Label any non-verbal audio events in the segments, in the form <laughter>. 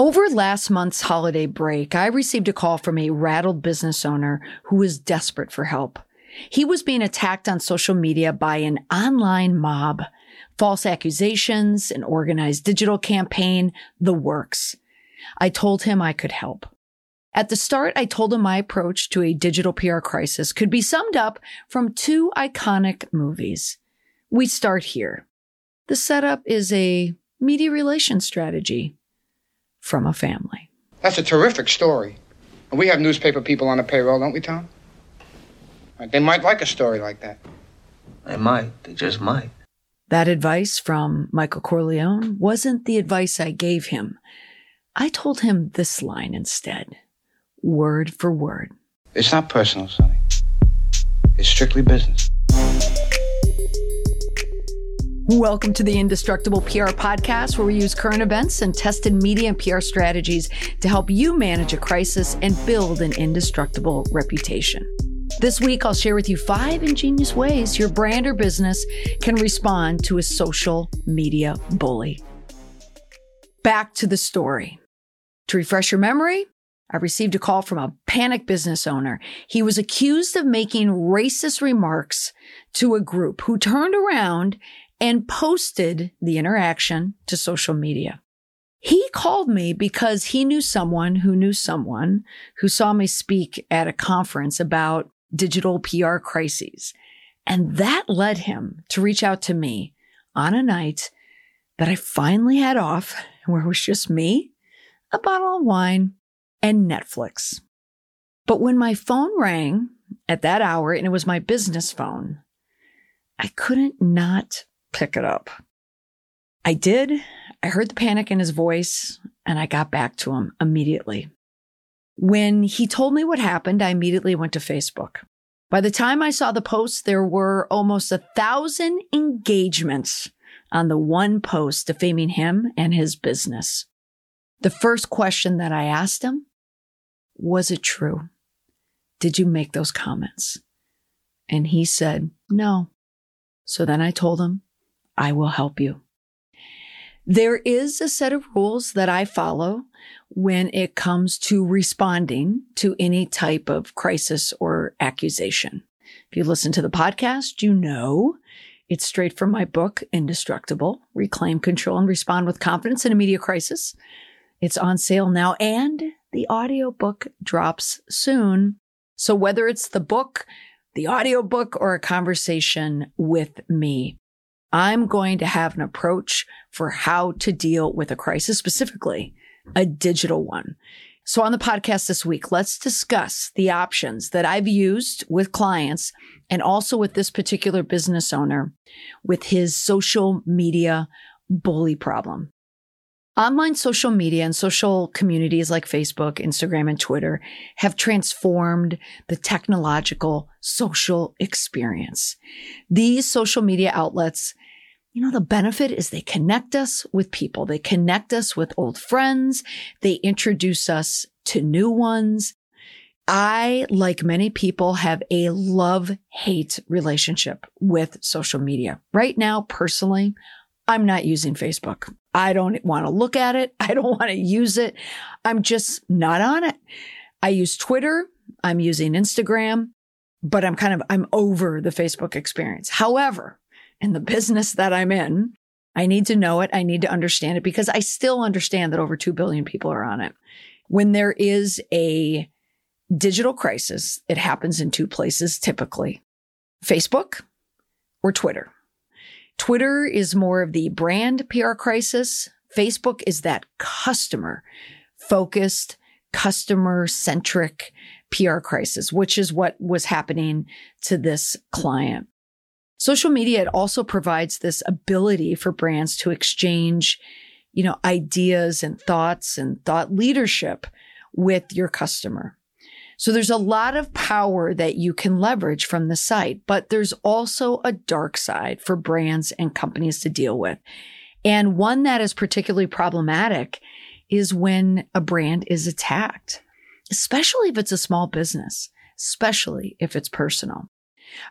Over last month's holiday break, I received a call from a rattled business owner who was desperate for help. He was being attacked on social media by an online mob, false accusations, an organized digital campaign, the works. I told him I could help. At the start, I told him my approach to a digital PR crisis could be summed up from two iconic movies. We start here. The setup is a media relations strategy from a family. That's a terrific story. And we have newspaper people on the payroll, don't we, Tom? They might like a story like that. They might. They just might. That advice from Michael Corleone wasn't the advice I gave him. I told him this line instead, word for word. It's not personal, Sonny. It's strictly business. Welcome to the Indestructible PR podcast, where we use current events and tested media and PR strategies to help you manage a crisis and build an indestructible reputation. This week, I'll share with you five ingenious ways your brand or business can respond to a social media bully. Back to the story. To refresh your memory, I received a call from a panic business owner. He was accused of making racist remarks to a group who turned around and posted the interaction to social media. He called me because he knew someone who knew someone who saw me speak at a conference about digital PR crises. And that led him to reach out to me on a night that I finally had off where it was just me, a bottle of wine, and Netflix. But when my phone rang at that hour, and it was my business phone, I couldn't not pick it up. I did. I heard the panic in his voice and I got back to him immediately. When he told me what happened, I immediately went to Facebook. By the time I saw the post, there were almost a thousand engagements on the one post defaming him and his business. The first question that I asked him was it true? Did you make those comments? And he said, no. So then I told him, I will help you. There is a set of rules that I follow when it comes to responding to any type of crisis or accusation. If you listen to the podcast, you know it's straight from my book, Indestructible Reclaim Control and Respond with Confidence in a Media Crisis. It's on sale now and the audiobook drops soon. So whether it's the book, the audiobook, or a conversation with me, I'm going to have an approach for how to deal with a crisis, specifically a digital one. So on the podcast this week, let's discuss the options that I've used with clients and also with this particular business owner with his social media bully problem. Online social media and social communities like Facebook, Instagram, and Twitter have transformed the technological social experience. These social media outlets you know, the benefit is they connect us with people. They connect us with old friends. They introduce us to new ones. I, like many people, have a love hate relationship with social media. Right now, personally, I'm not using Facebook. I don't want to look at it. <laughs> I don't want to use it. I'm just not on it. I use Twitter. I'm using Instagram, but I'm kind of, I'm over the Facebook experience. However, in the business that I'm in. I need to know it. I need to understand it because I still understand that over 2 billion people are on it. When there is a digital crisis, it happens in two places typically Facebook or Twitter. Twitter is more of the brand PR crisis. Facebook is that customer focused, customer centric PR crisis, which is what was happening to this client. Social media, it also provides this ability for brands to exchange, you know, ideas and thoughts and thought leadership with your customer. So there's a lot of power that you can leverage from the site, but there's also a dark side for brands and companies to deal with. And one that is particularly problematic is when a brand is attacked, especially if it's a small business, especially if it's personal.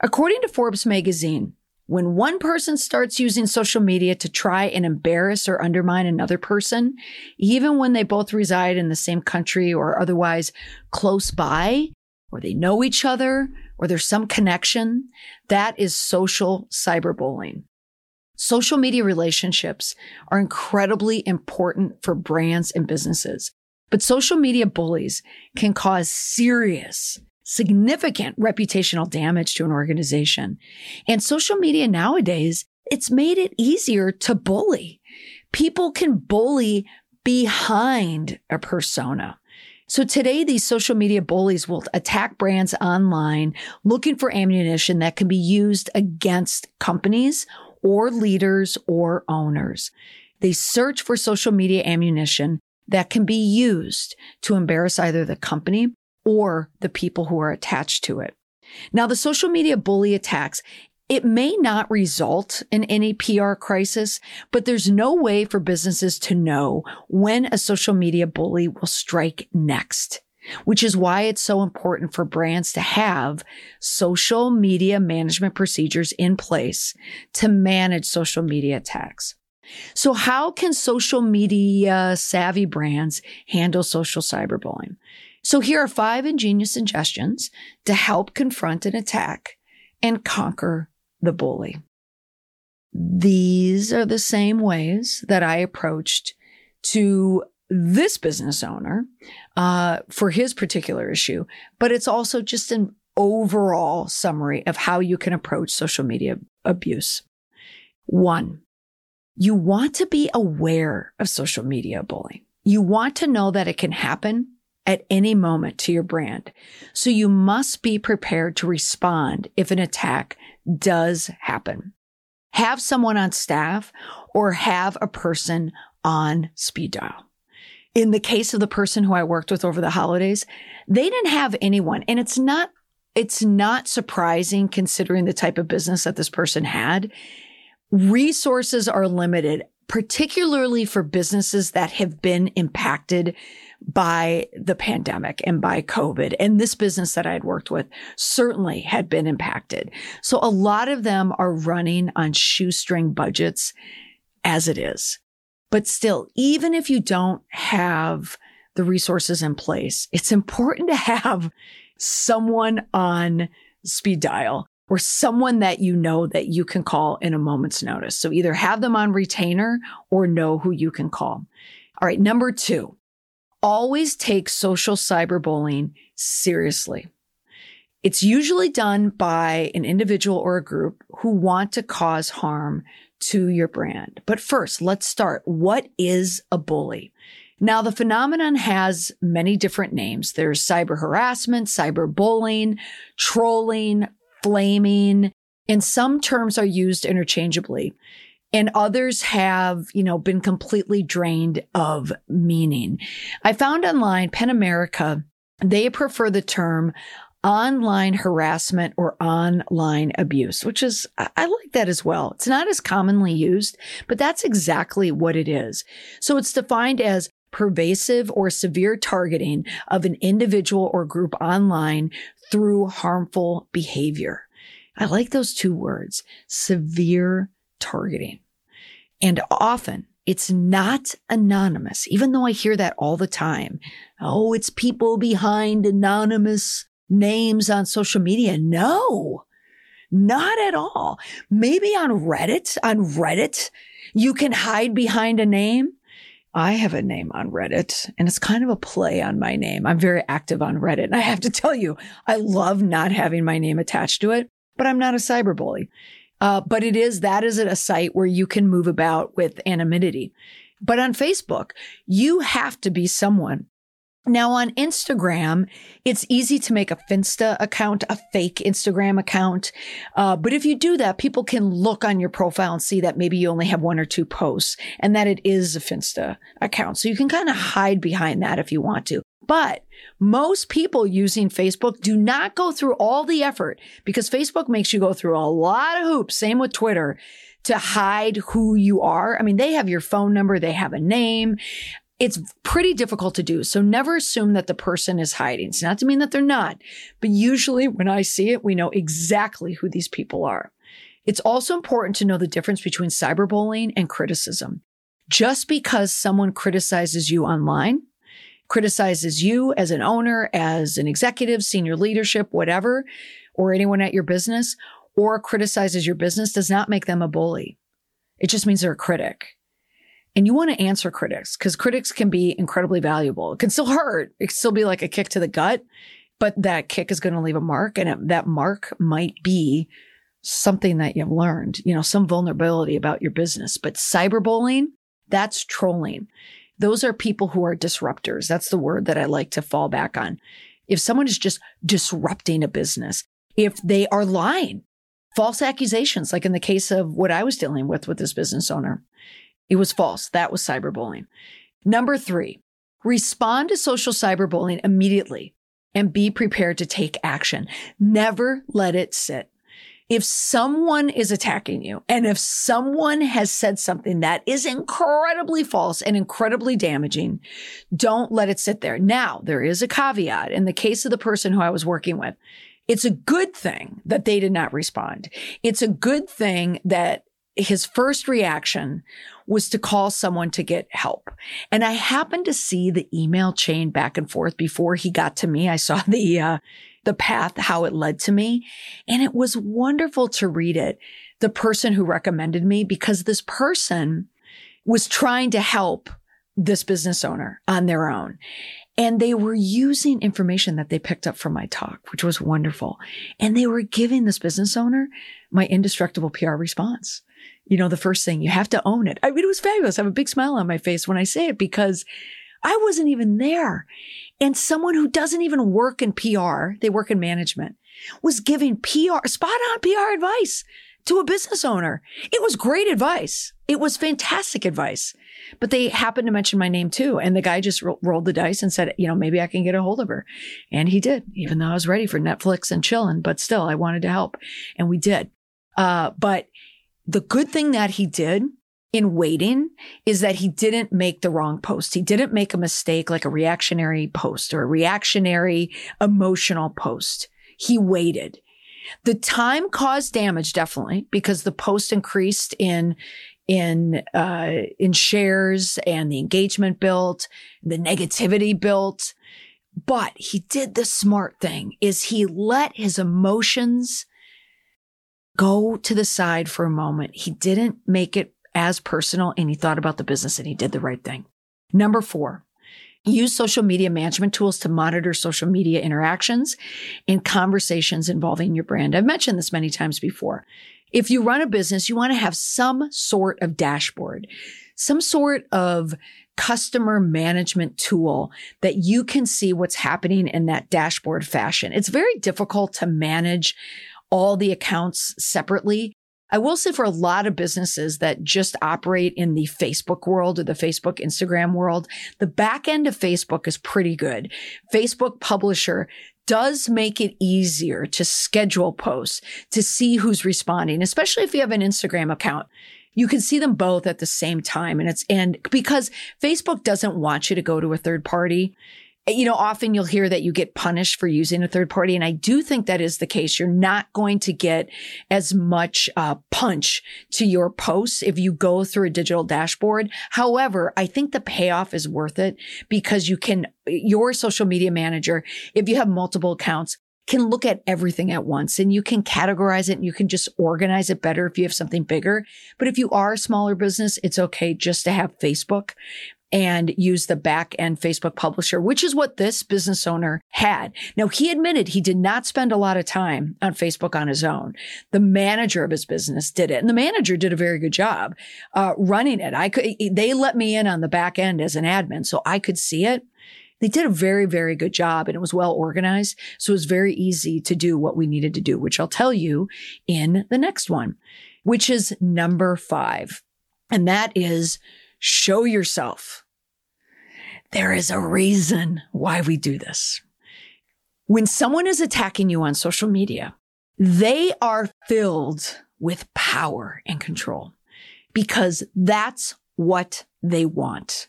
According to Forbes magazine, When one person starts using social media to try and embarrass or undermine another person, even when they both reside in the same country or otherwise close by, or they know each other, or there's some connection, that is social cyberbullying. Social media relationships are incredibly important for brands and businesses, but social media bullies can cause serious significant reputational damage to an organization. And social media nowadays, it's made it easier to bully. People can bully behind a persona. So today, these social media bullies will attack brands online looking for ammunition that can be used against companies or leaders or owners. They search for social media ammunition that can be used to embarrass either the company or the people who are attached to it. Now, the social media bully attacks, it may not result in any PR crisis, but there's no way for businesses to know when a social media bully will strike next, which is why it's so important for brands to have social media management procedures in place to manage social media attacks. So how can social media savvy brands handle social cyberbullying? So here are five ingenious suggestions to help confront an attack and conquer the bully. These are the same ways that I approached to this business owner uh, for his particular issue, but it's also just an overall summary of how you can approach social media abuse. One, you want to be aware of social media bullying. You want to know that it can happen at any moment to your brand. So you must be prepared to respond if an attack does happen. Have someone on staff or have a person on speed dial. In the case of the person who I worked with over the holidays, they didn't have anyone. And it's not, it's not surprising considering the type of business that this person had. Resources are limited, particularly for businesses that have been impacted by the pandemic and by COVID. And this business that I had worked with certainly had been impacted. So a lot of them are running on shoestring budgets as it is. But still, even if you don't have the resources in place, it's important to have someone on speed dial or someone that you know that you can call in a moment's notice. So either have them on retainer or know who you can call. All right. Number two, always take social cyberbullying seriously. It's usually done by an individual or a group who want to cause harm to your brand. But first, let's start. What is a bully? Now, the phenomenon has many different names. There's cyber harassment, cyber bullying, trolling, flaming, and some terms are used interchangeably and others have, you know, been completely drained of meaning. I found online PEN America, they prefer the term online harassment or online abuse, which is, I like that as well. It's not as commonly used, but that's exactly what it is. So it's defined as pervasive or severe targeting of an individual or group online through harmful behavior. I like those two words, severe targeting. And often it's not anonymous, even though I hear that all the time. Oh, it's people behind anonymous names on social media. No, not at all. Maybe on Reddit, on Reddit, you can hide behind a name. I have a name on Reddit and it's kind of a play on my name. I'm very active on Reddit. And I have to tell you, I love not having my name attached to it, but I'm not a cyberbully. Uh, but it is, that is a site where you can move about with anonymity. But on Facebook, you have to be someone. Now on Instagram, it's easy to make a Finsta account, a fake Instagram account. Uh, but if you do that, people can look on your profile and see that maybe you only have one or two posts and that it is a Finsta account. So you can kind of hide behind that if you want to. But most people using Facebook do not go through all the effort because Facebook makes you go through a lot of hoops. Same with Twitter to hide who you are. I mean, they have your phone number, they have a name. It's pretty difficult to do. So never assume that the person is hiding. It's not to mean that they're not, but usually when I see it, we know exactly who these people are. It's also important to know the difference between cyberbullying and criticism. Just because someone criticizes you online, criticizes you as an owner, as an executive, senior leadership, whatever, or anyone at your business, or criticizes your business does not make them a bully. It just means they're a critic. And you want to answer critics because critics can be incredibly valuable. It can still hurt. It can still be like a kick to the gut, but that kick is going to leave a mark and it, that mark might be something that you've learned, you know, some vulnerability about your business. But cyberbullying, that's trolling. Those are people who are disruptors. That's the word that I like to fall back on. If someone is just disrupting a business, if they are lying, false accusations, like in the case of what I was dealing with with this business owner, it was false. That was cyberbullying. Number three, respond to social cyberbullying immediately and be prepared to take action. Never let it sit. If someone is attacking you and if someone has said something that is incredibly false and incredibly damaging, don't let it sit there. Now, there is a caveat in the case of the person who I was working with. It's a good thing that they did not respond. It's a good thing that his first reaction was to call someone to get help. And I happened to see the email chain back and forth before he got to me. I saw <laughs> the, uh, the path, how it led to me. And it was wonderful to read it. The person who recommended me because this person was trying to help this business owner on their own. And they were using information that they picked up from my talk, which was wonderful. And they were giving this business owner my indestructible PR response you know, the first thing you have to own it. I mean, it was fabulous. I have a big smile on my face when I say it because I wasn't even there. And someone who doesn't even work in PR, they work in management, was giving PR, spot on PR advice to a business owner. It was great advice. It was fantastic advice. But they happened to mention my name too. And the guy just ro- rolled the dice and said, you know, maybe I can get a hold of her. And he did, even though I was ready for Netflix and chilling, but still I wanted to help. And we did. Uh, but the good thing that he did in waiting is that he didn't make the wrong post. He didn't make a mistake like a reactionary post or a reactionary emotional post. He waited. The time caused damage definitely because the post increased in in uh, in shares and the engagement built, the negativity built. But he did the smart thing is he let his emotions go to the side for a moment. He didn't make it as personal and he thought about the business and he did the right thing. Number four, use social media management tools to monitor social media interactions and conversations involving your brand. I've mentioned this many times before. If you run a business, you want to have some sort of dashboard, some sort of customer management tool that you can see what's happening in that dashboard fashion. It's very difficult to manage all the accounts separately. I will say for a lot of businesses that just operate in the Facebook world or the Facebook Instagram world, the back end of Facebook is pretty good. Facebook publisher does make it easier to schedule posts, to see who's responding, especially if you have an Instagram account you can see them both at the same time. And it's, and because Facebook doesn't want you to go to a third party, you know, often you'll hear that you get punished for using a third party. And I do think that is the case. You're not going to get as much uh, punch to your posts if you go through a digital dashboard. However, I think the payoff is worth it because you can, your social media manager, if you have multiple accounts, can look at everything at once and you can categorize it and you can just organize it better if you have something bigger. But if you are a smaller business, it's okay just to have Facebook and use the back end Facebook publisher, which is what this business owner had. Now he admitted he did not spend a lot of time on Facebook on his own. The manager of his business did it and the manager did a very good job, uh, running it. I could, they let me in on the back end as an admin so I could see it. They did a very, very good job and it was well organized. So it was very easy to do what we needed to do, which I'll tell you in the next one, which is number five. And that is Show yourself. There is a reason why we do this. When someone is attacking you on social media, they are filled with power and control because that's what they want.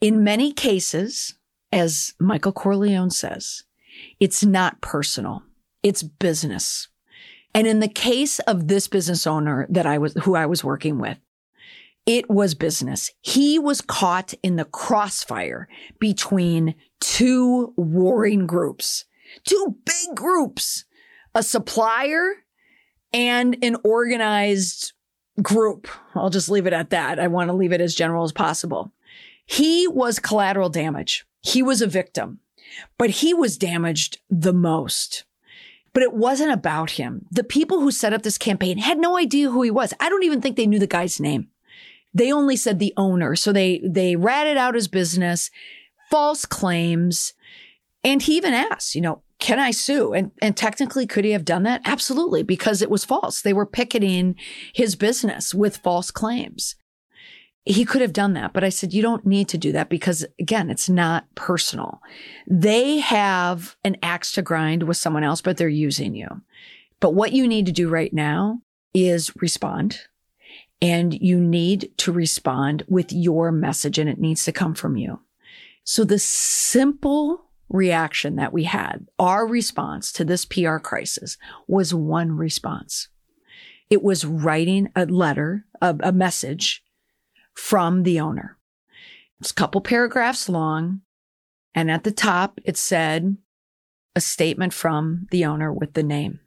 In many cases, as Michael Corleone says, it's not personal. It's business. And in the case of this business owner that I was, who I was working with, it was business. He was caught in the crossfire between two warring groups, two big groups, a supplier and an organized group. I'll just leave it at that. I want to leave it as general as possible. He was collateral damage. He was a victim, but he was damaged the most. But it wasn't about him. The people who set up this campaign had no idea who he was. I don't even think they knew the guy's name. They only said the owner. So they, they ratted out his business, false claims. And he even asked, you know, can I sue? And, and technically, could he have done that? Absolutely, because it was false. They were picketing his business with false claims. He could have done that, but I said, you don't need to do that because again, it's not personal. They have an axe to grind with someone else, but they're using you. But what you need to do right now is respond and you need to respond with your message and it needs to come from you. So the simple reaction that we had, our response to this PR crisis was one response. It was writing a letter, a, a message from the owner. It's a couple paragraphs long. And at the top, it said a statement from the owner with the name.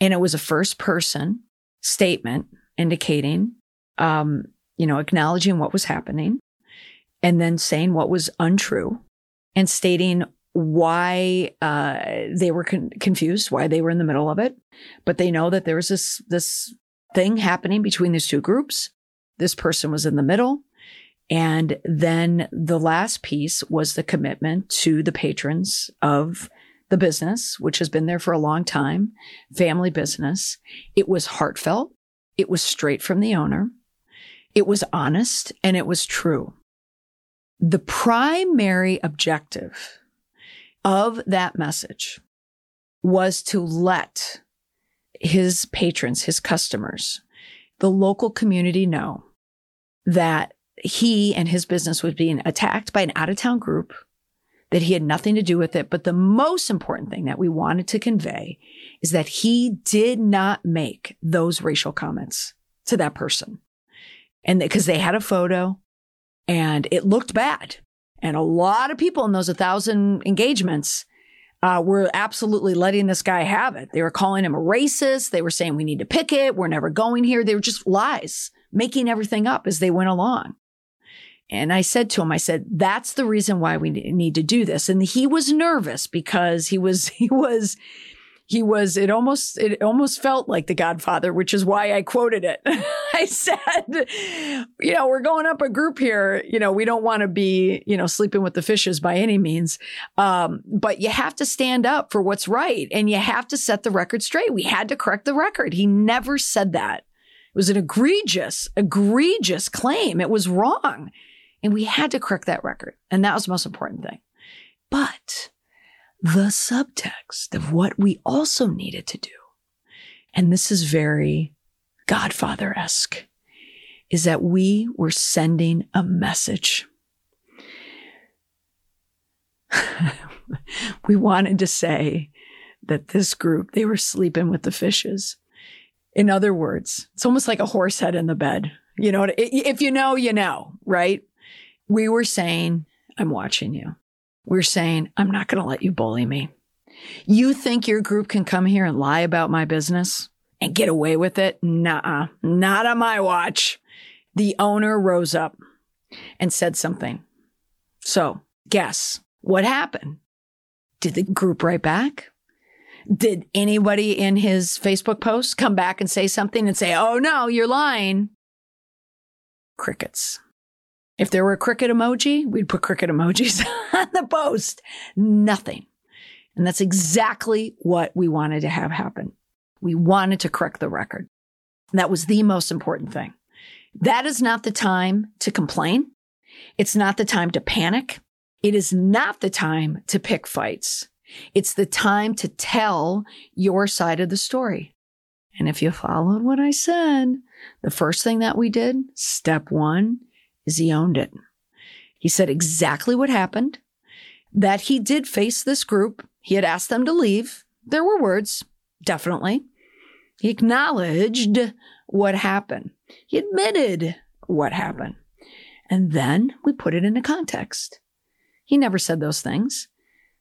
And it was a first person statement indicating, um, you know, acknowledging what was happening and then saying what was untrue and stating why uh, they were con- confused, why they were in the middle of it. But they know that there was this, this thing happening between these two groups. This person was in the middle. And then the last piece was the commitment to the patrons of the business, which has been there for a long time, family business. It was heartfelt. It was straight from the owner. It was honest and it was true. The primary objective of that message was to let his patrons, his customers, the local community know that he and his business was being attacked by an out of town group, that he had nothing to do with it. But the most important thing that we wanted to convey is that he did not make those racial comments to that person. And because they had a photo and it looked bad. And a lot of people in those 1,000 engagements uh, were absolutely letting this guy have it. They were calling him a racist. They were saying, we need to pick it. We're never going here. They were just lies, making everything up as they went along. And I said to him, I said, that's the reason why we need to do this. And he was nervous because he was, <laughs> he was, he was it almost it almost felt like the godfather which is why i quoted it. <laughs> I said you know we're going up a group here. You know we don't want to be you know sleeping with the fishes by any means. Um, but you have to stand up for what's right and you have to set the record straight. We had to correct the record. He never said that. It was an egregious egregious claim. It was wrong and we had to correct that record and that was the most important thing but the subtext of what we also needed to do. And this is very Godfather esque is that we were sending a message. <laughs> we wanted to say that this group, they were sleeping with the fishes. In other words, it's almost like a horse head in the bed. You know, if you know, you know, right? We were saying, I'm watching you. We're saying, I'm not going to let you bully me. You think your group can come here and lie about my business and get away with it? Nah, not on my watch. The owner rose up and said something. So guess what happened? Did the group write back? Did anybody in his Facebook post come back and say something and say, Oh no, you're lying? Crickets. If there were a cricket emoji, we'd put cricket emojis <laughs> on the post. Nothing. And that's exactly what we wanted to have happen. We wanted to correct the record. that was the most important thing. That is not the time to complain. It's not the time to panic. It is not the time to pick fights. It's the time to tell your side of the story. And if you followed what I said, the first thing that we did, step one, is he owned it. He said exactly what happened, that he did face this group. He had asked them to leave. There were words, definitely. He acknowledged what happened. He admitted what happened. And then we put it into context. He never said those things.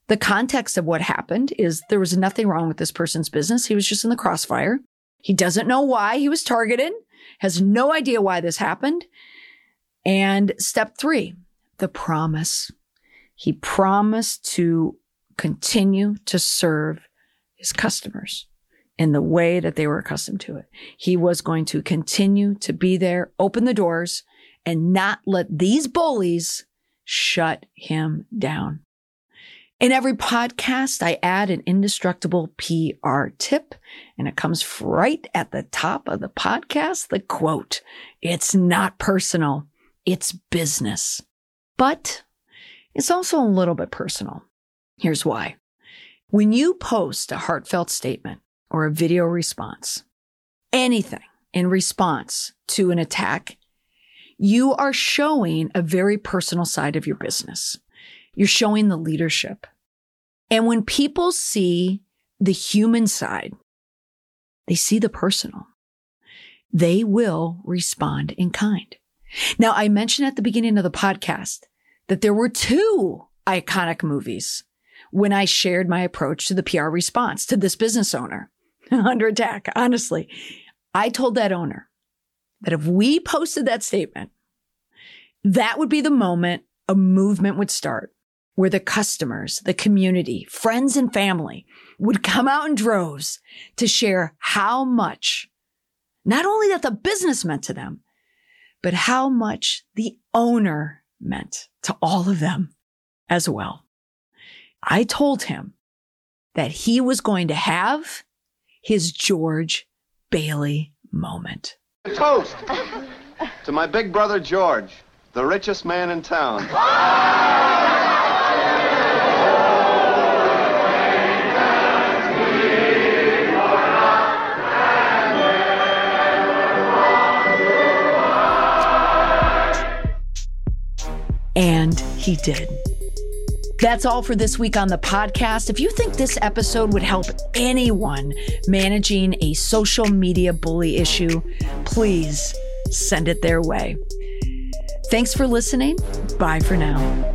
The context of what happened is there was nothing wrong with this person's business. He was just in the crossfire. He doesn't know why he was targeted, has no idea why this happened. And step three, the promise. He promised to continue to serve his customers in the way that they were accustomed to it. He was going to continue to be there, open the doors, and not let these bullies shut him down. In every podcast, I add an indestructible PR tip, and it comes right at the top of the podcast. The quote, it's not personal. It's business, but it's also a little bit personal. Here's why. When you post a heartfelt statement or a video response, anything in response to an attack, you are showing a very personal side of your business. You're showing the leadership. And when people see the human side, they see the personal. They will respond in kind. Now, I mentioned at the beginning of the podcast that there were two iconic movies when I shared my approach to the PR response to this business owner <laughs> under attack. Honestly, I told that owner that if we posted that statement, that would be the moment a movement would start where the customers, the community, friends and family would come out in droves to share how much, not only that the business meant to them, but how much the owner meant to all of them as well. I told him that he was going to have his George Bailey moment. A Toast to my big brother George, the richest man in town. <laughs> he did. That's all for this week on the podcast. If you think this episode would help anyone managing a social media bully issue, please send it their way. Thanks for listening. Bye for now.